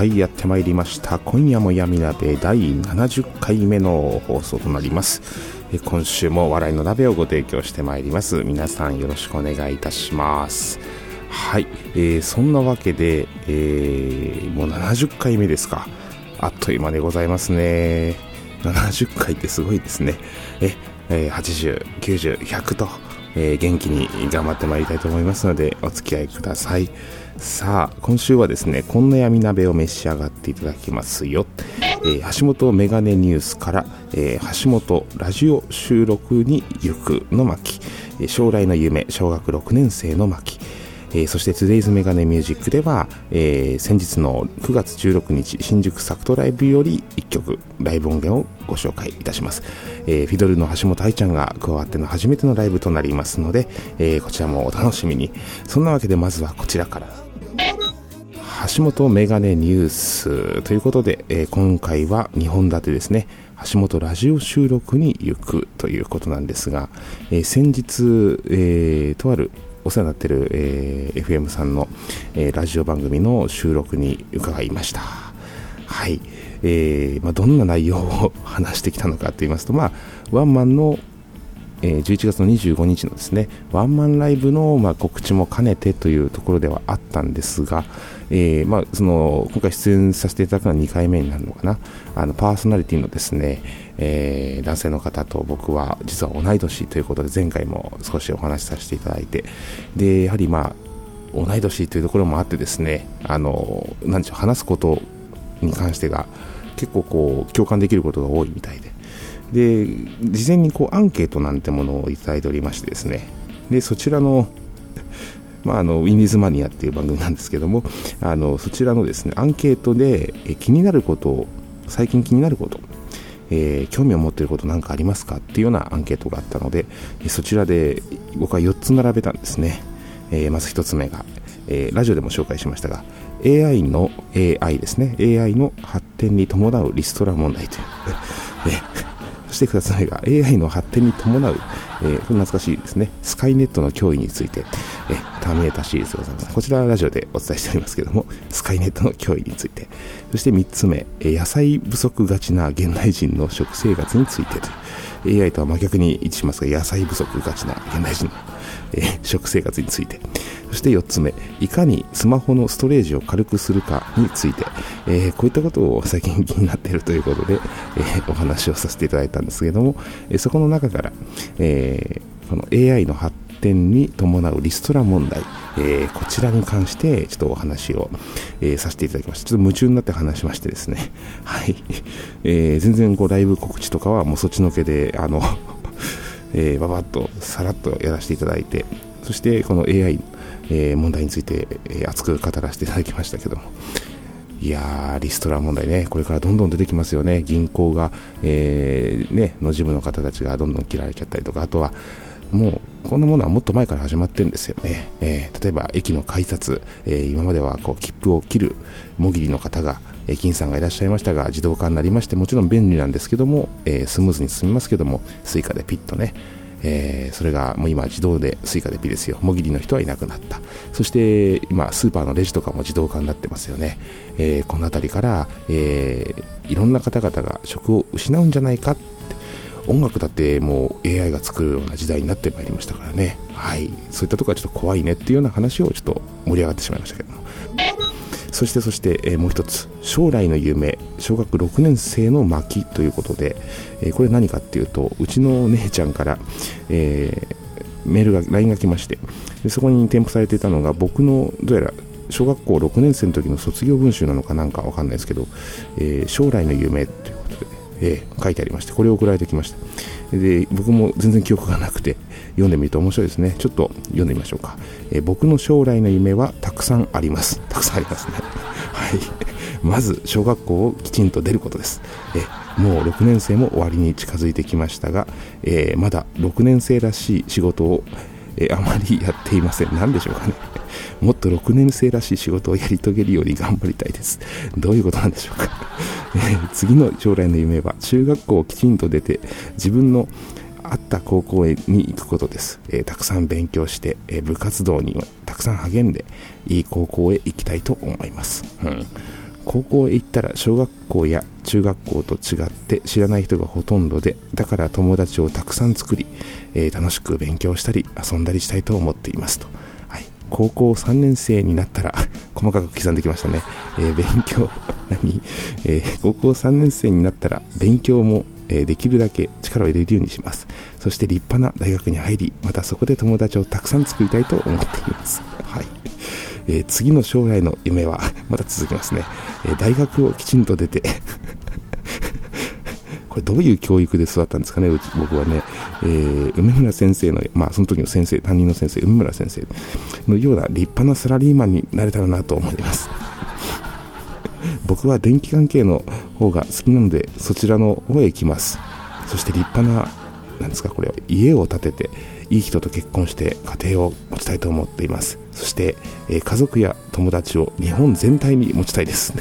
はいやってまいりました。今夜も闇鍋第70回目の放送となります。え今週も笑いの鍋をご提供してまいります。皆さんよろしくお願いいたします。はい、えー、そんなわけで、えー、もう70回目ですか。あっという間でございますね。70回ってすごいですね。ええー、80、90、100と、えー、元気に頑張ってまいりたいと思いますのでお付き合いください。さあ、今週はですね、こんな闇鍋を召し上がっていただきますよ。えー、橋本メガネニュースから、えー、橋本ラジオ収録に行くの巻、将来の夢、小学6年生の巻、えー、そして Today's メガネミュージックでは、えー、先日の9月16日新宿サクトライブより1曲ライブ音源をご紹介いたします、えー、フィドルの橋本愛ちゃんが加わっての初めてのライブとなりますので、え、こちらもお楽しみに。そんなわけでまずはこちらから。橋本メガネニュースということで、えー、今回は2本立てですね橋本ラジオ収録に行くということなんですが、えー、先日、えー、とあるお世話になっている、え、FM さんの、え、ラジオ番組の収録に伺いました。はい。えーまあ、どんな内容を 話してきたのかと言いますと、まあ、ワンマンの、えー、11月の25日のですね、ワンマンライブの、まあ、告知も兼ねてというところではあったんですが、えーまあ、その今回出演させていただくのは2回目になるのかな、あのパーソナリティのですね、えー、男性の方と僕は実は同い年ということで前回も少しお話しさせていただいて、でやはりまあ同い年というところもあってですね、あの何でしょう話すことに関してが結構こう共感できることが多いみたいで。で事前にこうアンケートなんてものをいただいておりましてですね。でそちらの まあ、あのウィンディズマニアっていう番組なんですけどもあのそちらのですねアンケートでえ気になることを最近気になること、えー、興味を持っていること何かありますかっていうようなアンケートがあったのでそちらで僕は4つ並べたんですね、えー、まず1つ目が、えー、ラジオでも紹介しましたが AI の AI ですね。AI の発展に伴うリストラ問題という、えそして2つ目が AI の発展に伴う、えー、懐かしいですね、スカイネットの脅威について、えー、ターミネーターシリーズでございます。こちらはラジオでお伝えしておりますけども、スカイネットの脅威について、そして3つ目、えー、野菜不足がちな現代人の食生活について。と、AI とは真逆に位置しますが、野菜不足がちな現代人の、えー、食生活について、そして4つ目、いかにスマホのストレージを軽くするかについて、えー、こういったことを最近気になっているということで、えー、お話をさせていただいたんですけども、えそこの中から、えこの AI の発展に伴うリストラ問題、えー、こちらに関してちょっとお話を、えー、させていただきました。ちょっと夢中になって話しましてですね、はい、えー、全然こうライブ告知とかはもうそっちのけで、あのえー、ばばっとさらっとやらせていただいて、そしてこの AI えー、問題について、えー、熱く語らせていただきましたけども。いやー、リストラ問題ね、これからどんどん出てきますよね。銀行が、えー、ね、の事務の方たちがどんどん切られちゃったりとか、あとは、もう、こんなものはもっと前から始まってるんですよね。えー、例えば、駅の改札、えー、今まではこう切符を切るもぎりの方が、駅員さんがいらっしゃいましたが、自動化になりまして、もちろん便利なんですけども、え、スムーズに進みますけども、 Suica でピッとね、えー、それがもう今自動で Suica でピですよ。もぎりの人はいなくなった。そして今スーパーのレジとかも自動化になってますよね、えー、この辺りから、えー、いろんな方々が職を失うんじゃないかって。音楽だってもう AI が作るような時代になってまいりましたからね。はい。そういったところはちょっと怖いねっていうような話をちょっと盛り上がってしまいましたけども。そしてそして、えー、もう一つ将来の夢小学6年生の巻ということで、えー、これ何かっていうとうちの姉ちゃんから、えー、メールが LINE が来ましてでそこに添付されていたのが僕のどうやら小学校6年生の時の卒業文集なのかなんかわかんないですけど、え、将来の夢という、えー、書いてありましてこれを送られてきました。で僕も全然記憶がなくて読んでみると面白いですね。ちょっと読んでみましょうか、えー、僕の将来の夢はたくさんあります。たくさんありますね。はい。まず小学校をきちんと出ることです、えもう6年生も終わりに近づいてきましたが、えまだ6年生らしい仕事を、えあまりやっていません。何でしょうかね。もっと6年生らしい仕事をやり遂げるように頑張りたいです。どういうことなんでしょうか。次の将来の夢は中学校をきちんと出て自分のあった高校へに行くことです、えー、たくさん勉強して、えー、部活動にたくさん励んでいい高校へ行きたいと思います、うん、高校へ行ったら小学校や中学校と違って知らない人がほとんどでだから友達をたくさん作り、えー、楽しく勉強したり遊んだりしたいと思っていますと。高校3年生になったら、細かく刻んできましたね。えー、勉強、何、えー、高校3年生になったら、勉強も、えー、できるだけ力を入れるようにします。そして立派な大学に入り、またそこで友達をたくさん作りたいと思っています。はい。えー、次の将来の夢は、また続きますね。えー、大学をきちんと出てこれどういう教育で育ったんですかね、うち僕はね、えー、梅村先生の、まあその時の先生、担任の先生、梅村先生のような立派なサラリーマンになれたらなと思います。僕は電気関係の方が好きなので、そちらの方へ行きます。そして立派な、なんですか、これ家を建てて、いい人と結婚して家庭を持ちたいと思っています。そして、えー、家族や友達を日本全体に持ちたいです。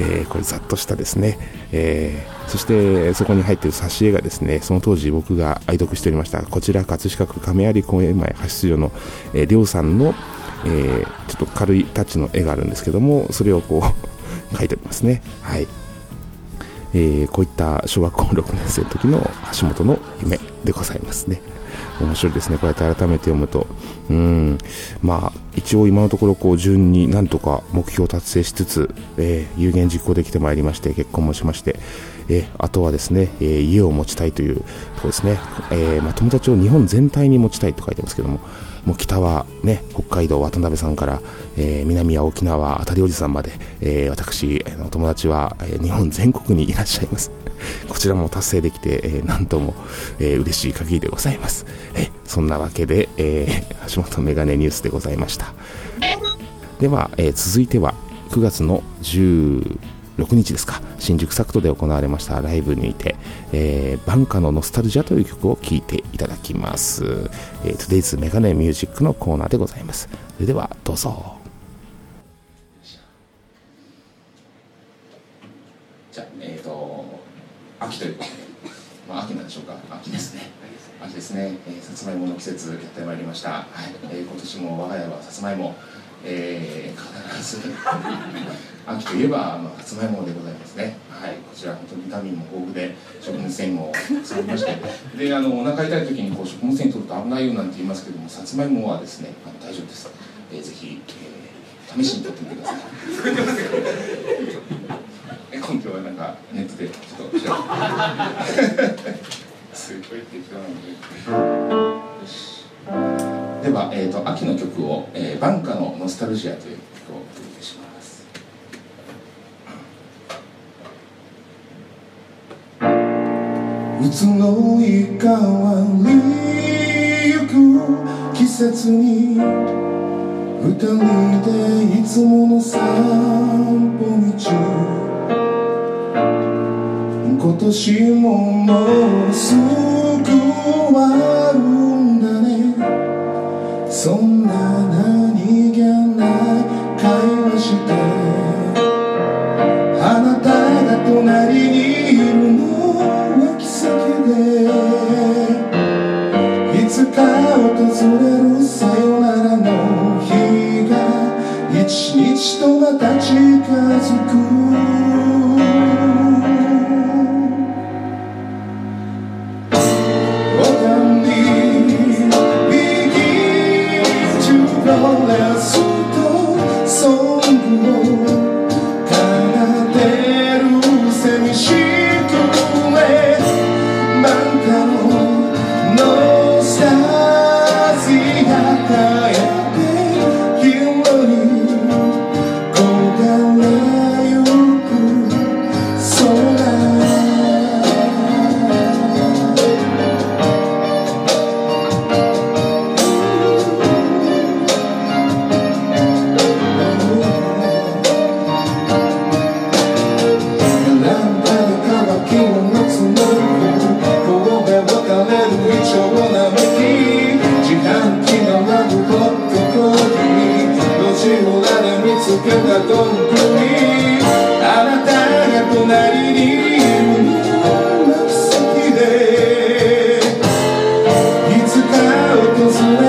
えー、これざっとしたですね、えー、そしてそこに入っている挿絵がですねその当時僕が愛読しておりましたこちら葛飾区亀有公園前派出所の、えー、さんの、えー、ちょっと軽いタッチの絵があるんですけどもそれをこう 書いておりますね。はい。えー、こういった小学校6年生の時の橋本の夢でございますね。面白いですね、こうやって改めて読むと。うん、まあ、一応今のところこう順になんとか目標を達成しつつ、えー、有言実行できてまいりまして、結婚もしまして、えー、あとはですね、えー、家を持ちたいというところですね、えまあ、友達を日本全体に持ちたいと書いてますけども、もう北はね、北海道渡辺さんから、え、南は沖縄、当たりおじさんまで、え、私、あの友達は、え、日本全国にいらっしゃいます。こちらも達成できて、えー、なんとも、えー、嬉しい限りでございます。えそんなわけで、えー、橋本メガネニュースでございました。では、えー、続いては9月の16日ですか、新宿サクトで行われましたライブにて、えー、バンカのノスタルジアという曲を聴いていただきます。えー、Today's メガネミュージックのコーナーでございます。それでは、どうぞ。じゃあ、えっ、ー、と、秋という、まあ、秋なんでしょうか、秋ですね。秋ですね、えー、さつまいもの季節やってまいりました。はい、えー、今年も我が家はさつまいも、えー、必ず秋といえばあのさつまいもでございますね。はい。こちら本当にビタミンも豊富で食物繊維もたくさんありまして。であのお腹痛い時にこう食物繊維取ると危ないよなんて言いますけどもさつまいもはですねあの大丈夫です、えー、ぜひ、えー、試しに取ってみてください 拠はなんかネットでちょっと調べてすごい適当なのでよしでは、えーと、秋の曲を、えー「バンカのノスタルジア」という曲をお届けします。移ろい変わりゆく季節に二人でいつもの散歩道今年ももうすぐ終わるんだね。そんな何気ない会話して。あなたが隣にいるのは奇跡で。いつか訪れるさよならの日が一日とまた近づ訪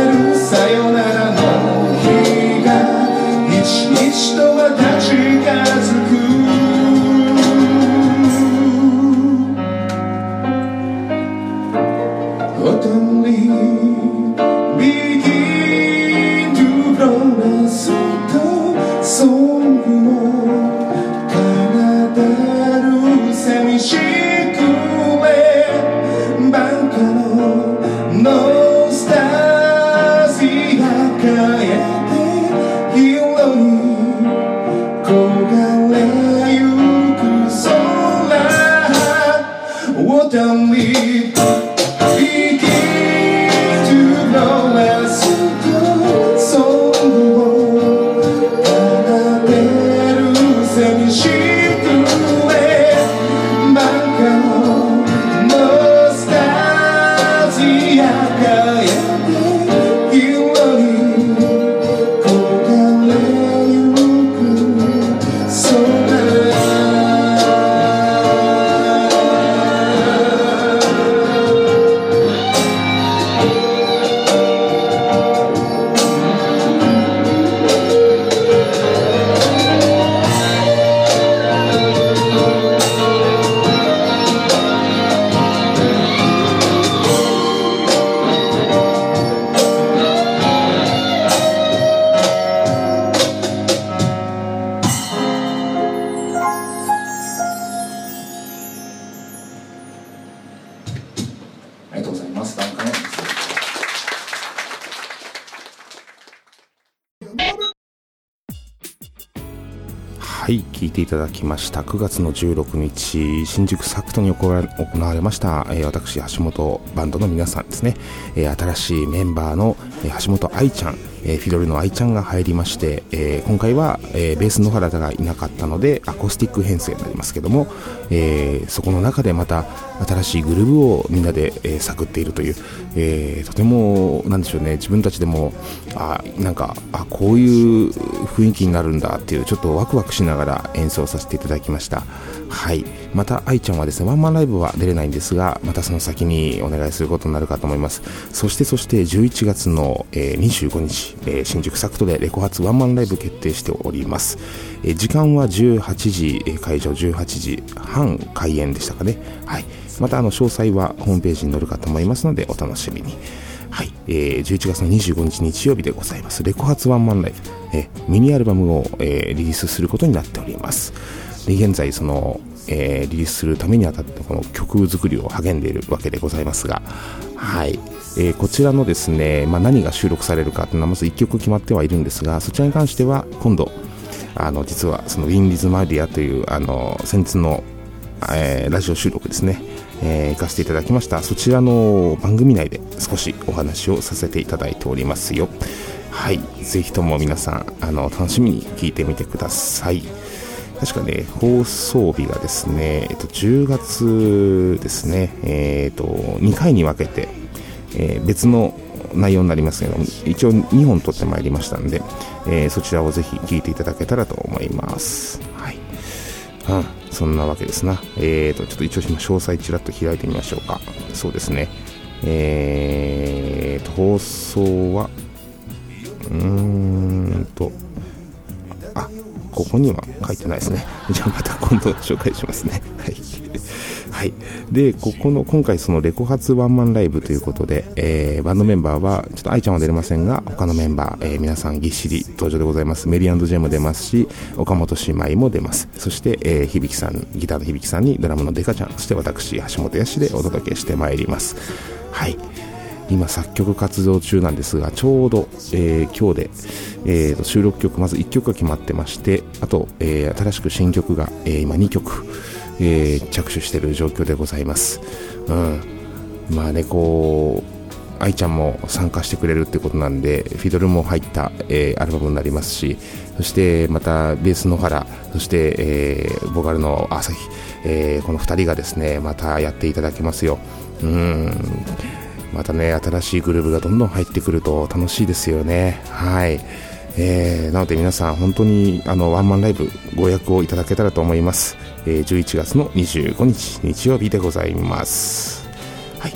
はい、聞いていただきました。9月の16日、新宿サクトに行われました、えー私、橋本バンドの皆さんですね、えー新しいメンバーの、橋本愛ちゃん、えーフィドルの愛ちゃんが入りまして、えー今回は、えーベースの原田がいなかったので、アコースティック編成になりますけども、えそこの中でまた新しいグルーヴをみんなで、え探っているという、えとても、なんでしょうね、自分たちでも、あなんか、あこういう雰囲気になるんだっていう、ちょっとワクワクしながら演奏させていただきました。はい。また、愛ちゃんはですね、ワンマンライブは出れないんですが、またその先にお願いすることになるかと思います。そして、そして、11月の、えー25日、えー新宿サクトでレコ発ワンマンライブ決定しております。えー時間は18時、会場18時半開演でしたかね。はい。また、あの、詳細はホームページに載るかと思いますので、お楽しみに。はい、えー11月の25日日曜日でございます。レコ発ワンマンライブ、えーミニアルバムを、えーリリースすることになっております。で、現在、その、えーリリースするためにあたって、この曲作りを励んでいるわけでございますが、はい。えーこちらのですね、まあ、何が収録されるかというのはまず1曲決まってはいるんですが、そちらに関しては今度、あの、実はそのウィンディズマディアという、あの、先日のえーラジオ収録ですね、えー行かせていただきました。そちらの番組内で少しお話をさせていただいておりますよ。はい。ぜひとも皆さんあの楽しみに聞いてみてください。確かね放送日がですね、えっと、10月ですね、えっと2回に分けて、えー別の内容になりますけども一応2本撮ってまいりましたんで、えーそちらをぜひ聞いていただけたらと思いますはいうん、そんなわけですな。えーと、ちょっと一応今詳細ちらっと開いてみましょうか。そうですね。えーと、放送は、うーんと、ここには書いてないですね。じゃあまた今度紹介しますね。はい。はい。で、ここの、今回そのレコ発ワンマンライブということで、えーバンドメンバーは、ちょっと愛ちゃんは出れませんが、他のメンバー、えー皆さんぎっしり登場でございます。メリージェム出ますし、岡本姉妹も出ます。そして、えー響さん、ギターの響さんにドラムのデカちゃん、そして私、橋本康でお届けしてまいります。はい。今作曲活動中なんですがちょうど、えー今日で、えーと収録曲まず1曲が決まってましてあと、えー新しく新曲が、えー今2曲、えー着手している状況でございます。うん。まあねこう愛ちゃんも参加してくれるってことなんでフィドルも入った、えーアルバムになりますしそしてまたベースの原そして、えーボーカルの朝日、えーこの2人がですねまたやっていただけますよ。うん。またね、新しいグループがどんどん入ってくると楽しいですよね。はい。えー、なので皆さん本当にあのワンマンライブご予約をいただけたらと思います。えー11月の25日日曜日でございます。はい。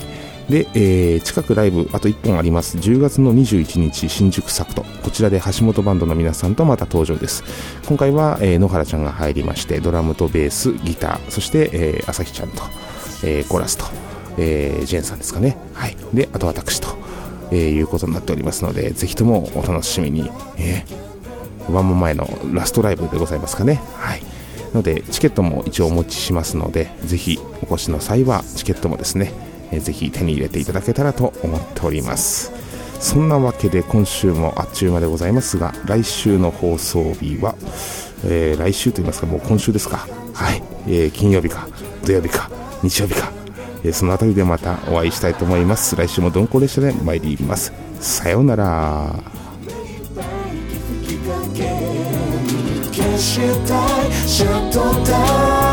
で、えー近くライブあと1本あります。10月の21日新宿サクト。こちらで橋本バンドの皆さんとまた登場です。今回は、えー野原ちゃんが入りまして、ドラムとベース、ギター、そして、えー、朝日ちゃんと、えーコラスと、えージェンさんですかね。はい。で、あと私と、えーいうことになっておりますので、ぜひともお楽しみに。えーワン前のラストライブでございますかね。はい。ので、チケットも一応お持ちしますので、ぜひお越しの際はチケットもですね、えーぜひ手に入れていただけたらと思っております。そんなわけで今週もあっちゅう間でございますが、来週の放送日は、えー来週といいますか、もう今週ですか。はい。えー金曜日か、土曜日か、日曜日か、えーそのあたりでまたお会いしたいと思います。来週も鈍行列車で参ります。さようなら。消したいシャットダウン